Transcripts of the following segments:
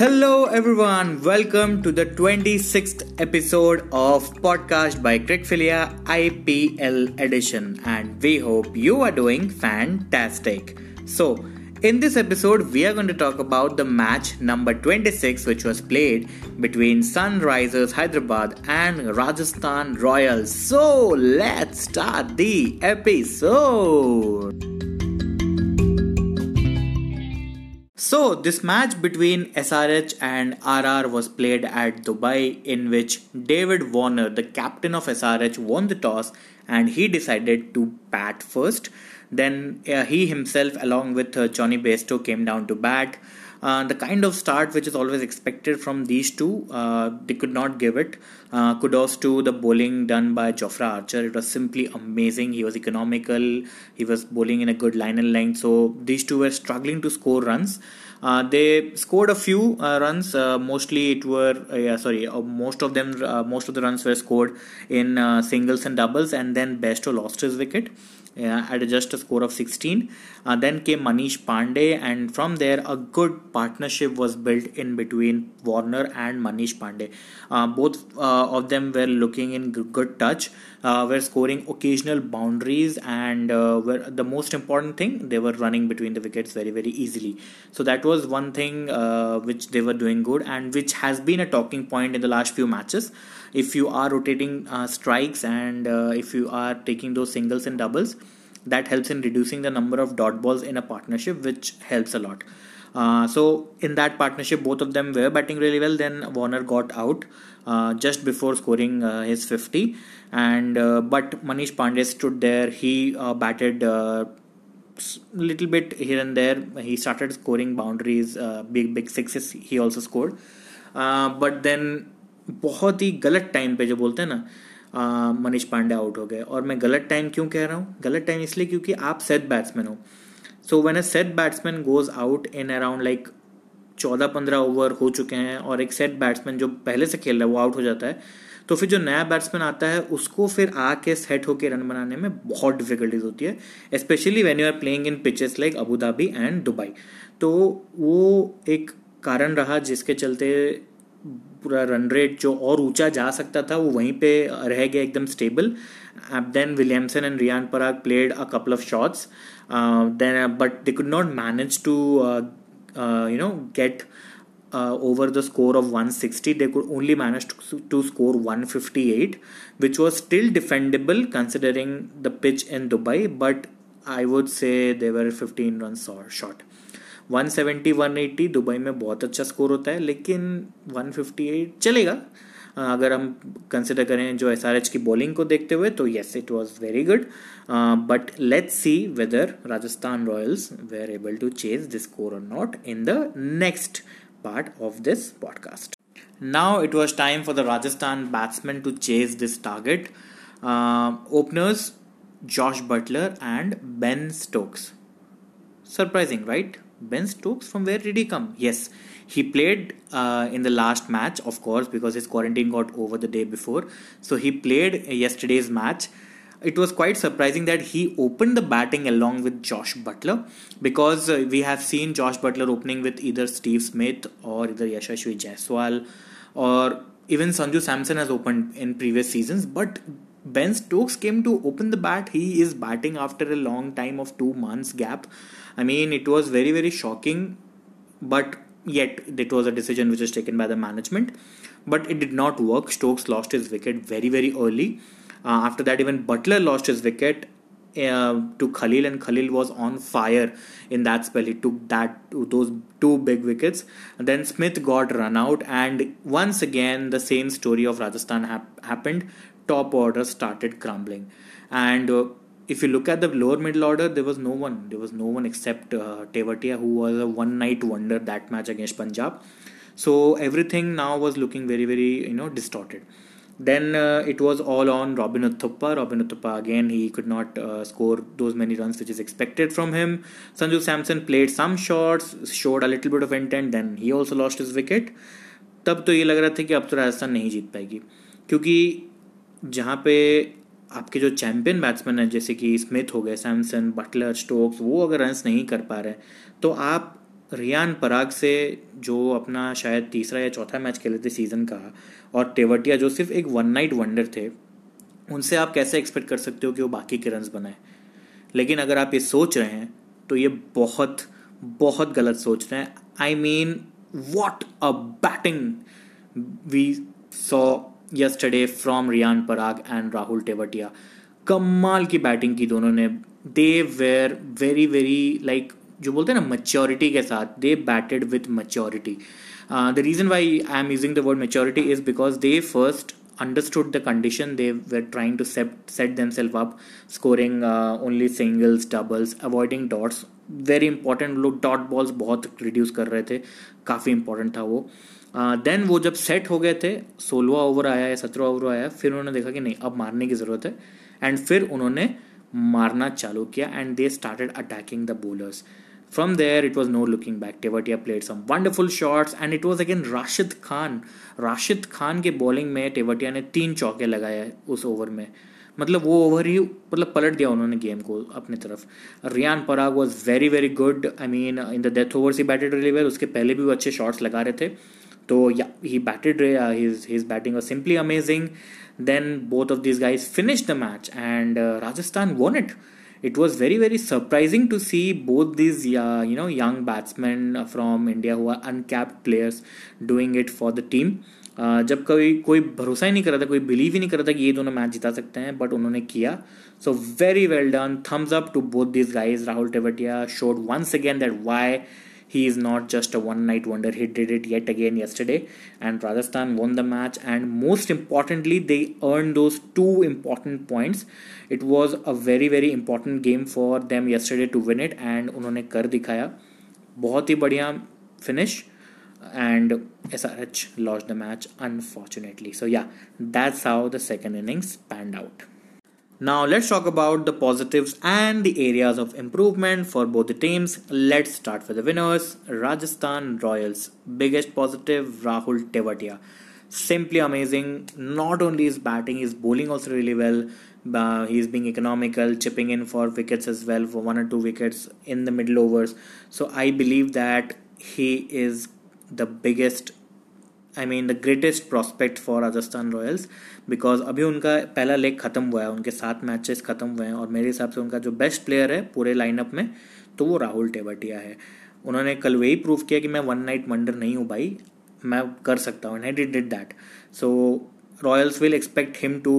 Hello, everyone. Welcome to the 26th episode of Podcast by Crickfilia IPL edition, and we hope you are doing fantastic. So, in this episode, we are going to talk about the match number 26, which was played between Sunrisers Hyderabad and Rajasthan Royals. So, let's start the episode. So, this match between SRH and RR was played at Dubai, in which David Warner, the captain of SRH, won the toss and he decided to bat first. Then uh, he himself, along with uh, Jonny Bairstow, came down to bat. Uh, the kind of start which is always expected from these two, uh, they could not give it. Uh, kudos to the bowling done by Jofra Archer. It was simply amazing. He was economical. He was bowling in a good line and length. So these two were struggling to score runs. Uh, they scored a few uh, runs. Mostly it were yeah, sorry. most of them, most of the runs were scored in singles and doubles, and then Bairstow lost his wicket at just a score of 16. Uh, then came Manish Pandey, and from there, a good partnership was built in between Warner and Manish Pandey. Uh, both uh, of them were looking in good touch, uh, were scoring occasional boundaries, and uh, were the most important thing they were running between the wickets very very easily. So that was one thing which they were doing good, and which has been a talking point in the last few matches if you are rotating uh, strikes and uh, if you are taking those singles and doubles that helps in reducing the number of dot balls in a partnership which helps a lot. Uh, so in that partnership both of them were batting really well then warner got out uh, just before scoring uh, his 50 and uh, but manish pandey stood there. He batted little bit here and there. He started scoring boundaries big big sixes. He also scored. But then बहुत ही गलत time पे जो बोलते हैं ना Manish Pandey out हो गए। और मैं गलत टाइम क्यों कह रहा हूँ? गलत टाइम इसलिए क्योंकि आप सेट बैट्समैन हो। So when a set batsman goes out in around like चौदह पंद्रह ओवर हो चुके हैं और एक सेट बैट्समैन जो पहले से खेल रहा है, वो आउट हो जाता है तो फिर जो नया बैट्समैन आता है, उसको फिर आके सेट होकर रन बनाने में बहुत डिफिकल्टीज होती है specially when you are playing in pitches like Abu Dhabi and Dubai तो वो एक कारण रहा जिसके चलते पूरा रन रेट जो और ऊँचा जा सकता था, वो वहीं पे रह गया एकदम stable then Williamson and Riyan Parag played a couple of shots then but they could not manage to you know get over the score of 160 they could only manage to score 158 which was still defendable considering the pitch in Dubai but I would say they were fifteen run short 170-180 Dubai में बहुत अच्छा score होता है, लेकिन 158 चलेगा। अगर हम consider करें जो एस आर एच की बॉलिंग को देखते हुए तो yes it was very good but let's see whether Rajasthan Royals way are able to chase this score or not in the next part of this podcast now it was time for the Rajasthan batsman to chase this target openers George Buttler and Ben Stokes surprising right? Ben Stokes, from where did he come? Yes, he played uh, in the last match, of course, because his quarantine got over the day before. So he played yesterday's match. It was quite surprising that he opened the batting along with Josh Butler because uh, we have seen Josh Butler opening with either Steve Smith or either Yashasvi Jaiswal or even Sanju Samson has opened in previous seasons. But Ben Stokes came to open the bat. He is batting after a long time of two months gap I mean, it was very, very shocking, but yet it was a decision which was taken by the management. But it did not work. Stokes lost his wicket very, very early. Uh, after that, even Butler lost his wicket uh, to Khalil, and Khalil was on fire in that spell. He took that those two big wickets. And then Smith got run out, and once again the same story of Rajasthan hap- happened. Top order started crumbling, and uh, if you look at the lower middle order, there was no one. There was no one except uh, Tewatia, who was a one night wonder that match against Punjab. So everything now was looking very, very you know distorted. Then uh, it was all on Robin Uthappa. Robin Uthappa again, he could not uh, score those many runs which is expected from him. Sanju Samson played some shots, showed a little bit of intent. Then he also lost his wicket. तब तो ये लग रहा था कि अब तो राजस्थान नहीं जीत पाएगी क्योंकि जहाँ पे आपके जो चैंपियन बैट्समैन हैं, जैसे कि स्मिथ हो गए, सैमसन, बटलर, स्टोक्स, वो अगर रन्स नहीं कर पा रहे तो आप रियान पराग से जो अपना शायद तीसरा या चौथा मैच खेले थे सीज़न का, और टेवटिया जो सिर्फ़ एक वन नाइट वंडर थे, उनसे आप कैसे एक्सपेक्ट कर सकते हो कि वो बाकी के रन्स बनाए? लेकिन अगर आप ये सोच रहे हैं तो ये बहुत बहुत गलत सोच रहे हैं। I mean what a batting we saw yesterday from Riyan Parag and Rahul Tewatia कमाल की बैटिंग की दोनों ने। They were very very like जो बोलते हैं ना मच्योरिटी के साथ they batted with maturity the reason why I am using the word maturity is because they first understood the condition. They were trying to set, set themselves up scoring uh, only singles doubles avoiding dots. Very important लोग dot balls बहुत reduce कर रहे थे। काफ़ी important था वो। Then वो जब सेट हो गए थे सोलवा ओवर आया या सत्रह ओवर आया फिर उन्होंने देखा कि नहीं अब मारने की ज़रूरत है। एंड फिर उन्होंने मारना चालू किया and they started attacking the bowlers From there, it was no looking back. Tewatia played some wonderful shots and it was again Rashid Khan. Rashid Khan के बॉलिंग में टेवटिया ने तीन चौके लगाए उस ओवर में। मतलब वो ओवर ही मतलब पलट दिया उन्होंने गेम को अपनी तरफ़। Riyan Parag was very very good I mean in the death overs he batted really well उसके पहले भी वो अच्छे शॉट्स लगा रहे थे। तो yeah he batted his batting was simply amazing then both of this guys finish the match and Rajasthan won it very surprising to see both these uh, you know young batsmen from India who are uncapped players doing it for the team. Uh, जब कभी कोई भरोसा ही नहीं कर रहा था कोई believe ही नहीं कर रहा था कि ये दोनों मैच जिता सकते हैं बट उन्होंने किया। So very well done thumbs up to both this guys Rahul Tewatia showed once again that why he is not just a one night wonder he did it yet again yesterday and rajasthan won the match and most importantly they earned those two important points it was a very very important game for them yesterday to win it and उन्होंने कर दिखाया बहुत ही बढ़िया finish and SRH lost the match unfortunately so yeah that's how the second innings panned out now let's talk about the positives and the areas of improvement for both the teams. Let's start with the winners. Rajasthan Royals. Biggest positive Rahul Tewatia. Simply amazing. Not only his batting, his bowling also really well. Uh, he's being economical, chipping in for wickets as well for one or two wickets in the middle overs. So I believe that he is the biggest I mean the greatest prospect for Rajasthan Royals because अभी उनका पहला leg खत्म हुआ है, उनके सात matches खत्म हुए हैं, और मेरे हिसाब से उनका जो बेस्ट प्लेयर है पूरे लाइनअप में तो वो राहुल टेवटिया है। उन्होंने कल वही प्रूव किया कि मैं वन नाइट वंडर नहीं हूँ भाई, मैं कर सकता हूँ I did that so Royals will expect him to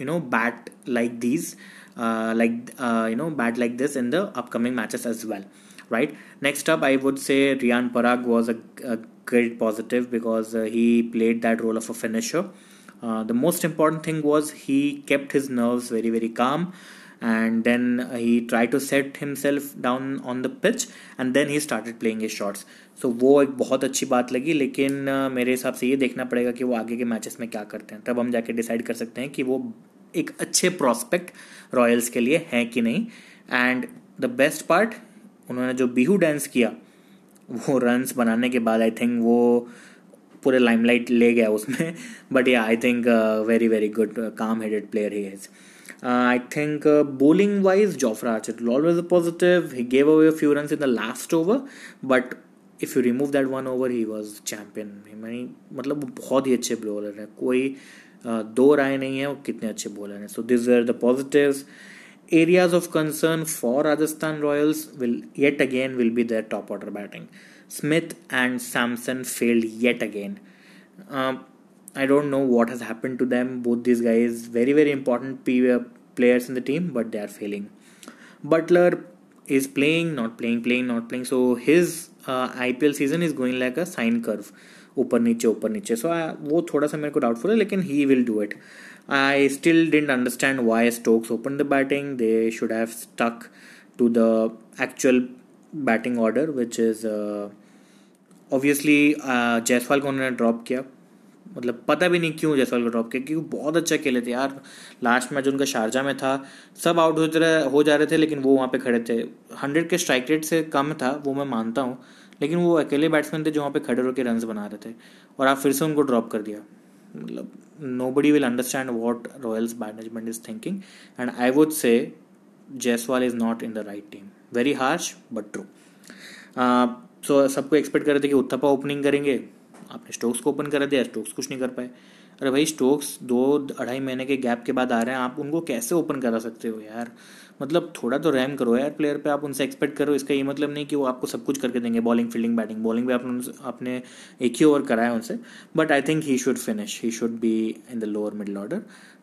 you know bat like these like you know bat like this in the upcoming matches as well right next up i would say rian parag was a, a great positive because uh, he played that role of a finisher uh, the most important thing was he kept his nerves very very calm and then uh, he tried to set himself down on the pitch and then he started playing his shots so so, वो एक बहुत अच्छी बात लगी लेकिन uh, मेरे हिसाब से ये देखना पड़ेगा कि वो आगे के मैचेस में क्या करते हैं तब हम जाके डिसाइड कर सकते हैं कि वो एक अच्छे प्रॉस्पेक्ट रॉयल्स के लिए हैं कि नहीं एंड द बेस्ट पार्ट उन्होंने जो बिहू डांस किया वो रन्स बनाने के बाद आई थिंक वो पूरे लाइमलाइट ले गया उसमें। But yeah I think very very good calm headed player he is I think bowling wise Jofra Archer always a positive he gave away few run in the last over but if you remove that one over he was champion मतलब वो बहुत ही अच्छे bowler हैं। कोई uh, दो राय नहीं है वो कितने अच्छे बॉलर हैं। So this are the positives areas of concern for Rajasthan Royals will yet again will be their top order batting. Smith and Samson failed yet again. Um, I don't know what has happened to them. Both these guys, very very important uh, players in the team, but they are failing. Butler is playing, not playing, playing, not playing. So his uh, IPL season is going like a sine curve. ऊपर नीचे ऊपर नीचे सो so, वो थोड़ा सा मेरे को doubtful है लेकिन he will do it I still didn't understand why Stokes opened the batting. They should have stuck to the actual batting order, which is uh, obviously uh, Jaiswal को उन्होंने ड्रॉप किया। मतलब पता भी नहीं क्यों जयसवाल को ड्रॉप किया क्योंकि बहुत अच्छा खेले थे यार। लास्ट मैच उनका शारजा में था। सब आउट हो रहे हो जा रहे थे लेकिन वो वहाँ पे खड़े थे। हंड्रेड के स्ट्राइक रेट से कम था वो मैं मानता हूँ। लेकिन वो अकेले बैट्समैन थे जो वहाँ पे खड़े होकर रन बना रहे थे। और आप फिर से उनको ड्रॉप कर दिया। मतलब nobody will understand what Royals management is thinking and I would say Jaiswal is not in the right team very harsh but true so सबको एक्सपेक्ट कर रहे थे कि उत्थपा ओपनिंग करेंगे। आपने स्टोक्स को ओपन करा दिया स्टोक्स कुछ नहीं कर पाए। अरे भाई स्टोक्स दो अढ़ाई महीने के गैप के बाद आ रहे हैं आप उनको कैसे ओपन करा सकते हो यार? मतलब थोड़ा तो रैम करो यार प्लेयर पे आप उनसे एक्सपेक्ट करो इसका ये मतलब नहीं कि वो आपको सब कुछ करके देंगे बॉलिंग फील्डिंग बैटिंग बॉलिंग भी आपने आपने एक ही ओवर कराया उनसे but I think he should finish he should be in the lower middle order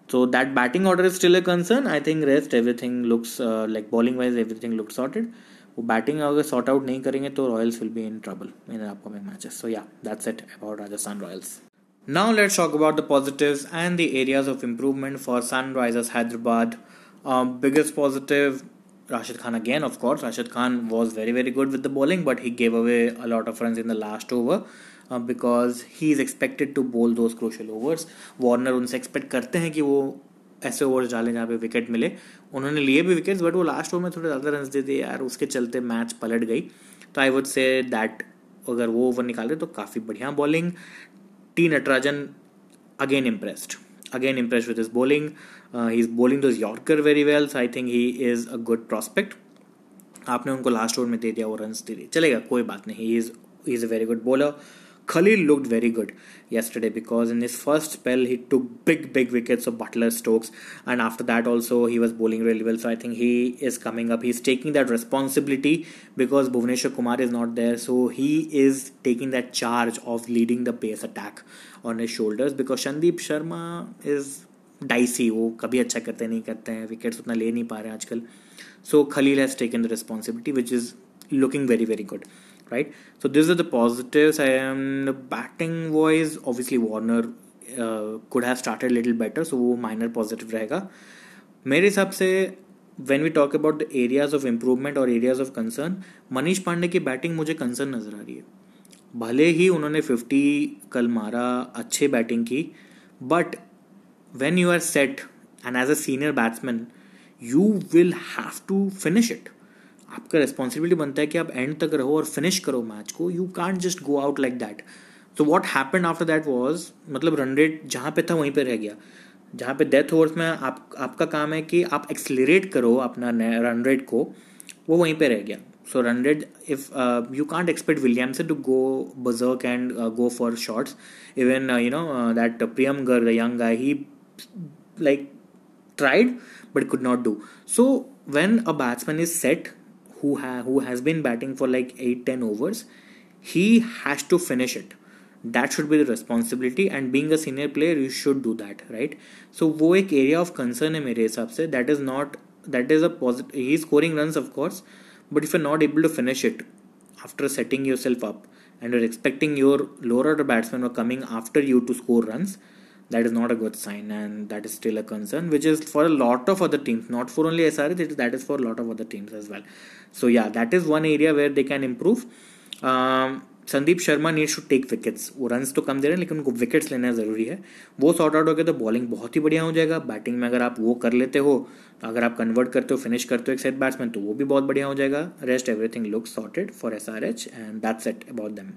so that batting order is still a concern i think rest everything looks uh, like bowling wise everything looks sorted वो batting अगर sort out नहीं करेंगे तो Royals will be in trouble in upcoming matches so yeah that's it about Rajasthan Royals Now let's talk about the positives and the areas of improvement for Sunrisers Hyderabad. Um, biggest positive, Rashid Khan again, of course. Rashid Khan was very very good with the bowling, but he gave away a lot of runs in the last over. Because he is expected to bowl those crucial overs Warner उनसे expect करते हैं कि वो ऐसे overs डालें जहाँ पे wicket मिले उन्होंने लिए भी विकेट्स बट वो लास्ट ओवर में थोड़े ज़्यादा रन दे दिए यार उसके चलते मैच पलट गई तो आई वुड से दैट अगर वो ओवर निकाले तो काफ़ी बढ़िया bowling T Natarajan again impressed again impress with his bowling he is bowling those yorker very well so I think he is a good prospect आपने उनको लास्ट ओवर में दे दिया, वो रन दे दिए। चलेगा, कोई बात नहीं। He is is a very good bowler Khalil looked very good yesterday because in his first spell he took big big wickets of Butler Stokes and after that also he was bowling really well so I think he is coming up he's taking that responsibility because Bhuvneshwar Kumar is not there so he is taking that charge of leading the pace attack on his shoulders because Shandeep Sharma is dicey वो कभी अच्छा करते नहीं करते हैं wickets उतना ले नहीं पा रहे हैं आजकल so Khaleel has taken the responsibility which is looking very very good Right? So these are the positives and batting wise, obviously warner have started a little better, so वो minor positive रहेगा। मेरे हिसाब से when we talk about the areas of improvement और areas of concern Manish Pandey की batting मुझे concern नज़र आ रही है। भले ही उन्होंने फिफ्टी कल मारा, अच्छे बैटिंग की but when you are set and as a senior batsman you will have to finish it आपका रिस्पॉन्सिबिलिटी बनता है कि आप एंड तक रहो और फिनिश करो मैच को। You can't just go out like that तो what happen after that was मतलब रन रेट जहाँ पे था वहीं पे रह गया। जहाँ पे डेथ ओवर्स में आप, आपका काम है कि आप एक्सलरेट करो अपना रन रेट को, वो वहीं पे रह गया। So run rate if you can't expect Williamson to go berserk and go for shots even you know that Priyam Garg the young he like, tried but could not do. So when a batsman is set who ha- who has been batting for like 8 10 overs he has to finish it that should be the responsibility and being a senior player you should do that right so वो एक area of concern है मेरे हिसाब से that is not that is a positive he is scoring runs of course but if you're not able to finish it after setting yourself up and you're expecting your lower order batsmen are coming after you to score runs that is not a good sign and that is still a concern which is for a lot of other teams not for only SRH that is for a lot of other teams as well. So yeah that is one area where they can improve. Um, Sandeep Sharma needs to take wickets वो runs तो कम दे रहे हैं लेकिन उनको wickets लेना ज़रूरी है। वो सॉर्ट आउट हो गया तो बॉलिंग बहुत ही बढ़िया हो जाएगा। बैटिंग में अगर आप वो कर लेते हो तो अगर आप कन्वर्ट करते हो फिनिश करते हो एक सेट बैट्समैन तो वो भी बहुत बढ़िया हो जाएगा। Rest everything look sorted for S R H and that's it about them